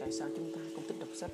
tại sao chúng ta không thích đọc sách?